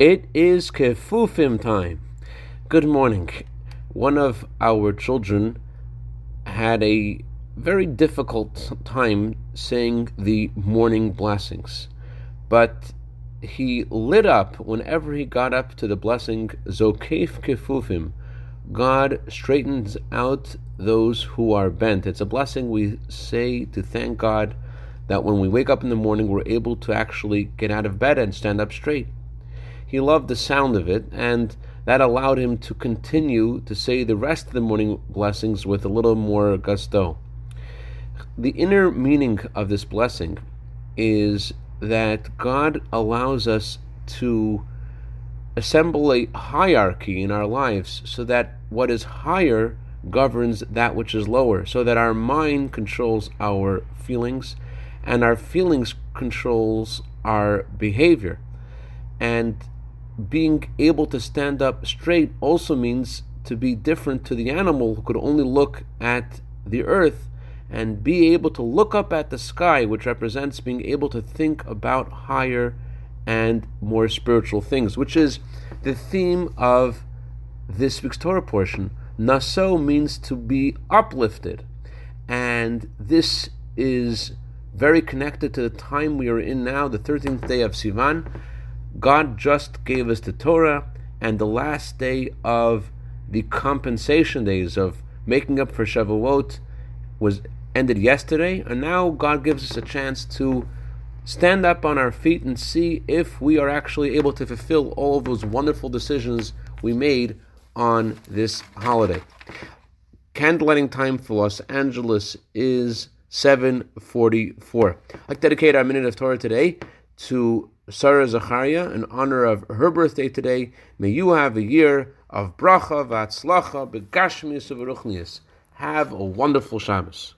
It is kefufim time. Good morning. One of our children had a very difficult time saying the morning blessings, but he lit up whenever he got up to the blessing Zokef kefufim. God straightens out those who are bent. It's a blessing we say to thank God that when we wake up in the morning, we're able to actually get out of bed and stand up straight. He loved the sound of it, and that allowed him to continue to say the rest of the morning blessings with a little more gusto. The inner meaning of this blessing is that God allows us to assemble a hierarchy in our lives so that what is higher governs that which is lower, so that our mind controls our feelings and our feelings controls our behavior. And being able to stand up straight also means to be different to the animal who could only look at the earth and be able to look up at the sky, which represents being able to think about higher and more spiritual things, which is the theme of this week's Torah portion. Naso means to be uplifted, and this is very connected to the time we are in now, the 13th day of Sivan God just gave us the Torah and the last day of the compensation days of making up for Shavuot was ended yesterday, and now God gives us a chance to stand up on our feet and see if we are actually able to fulfill all of those wonderful decisions we made on this holiday. Candlelighting time for Los Angeles is 744. I'd like to dedicate our minute of Torah today to Sarah Zachariah in honor of her birthday today. May you have a year of bracha, vatzlacha, begashmius, of Have a wonderful Shabbos.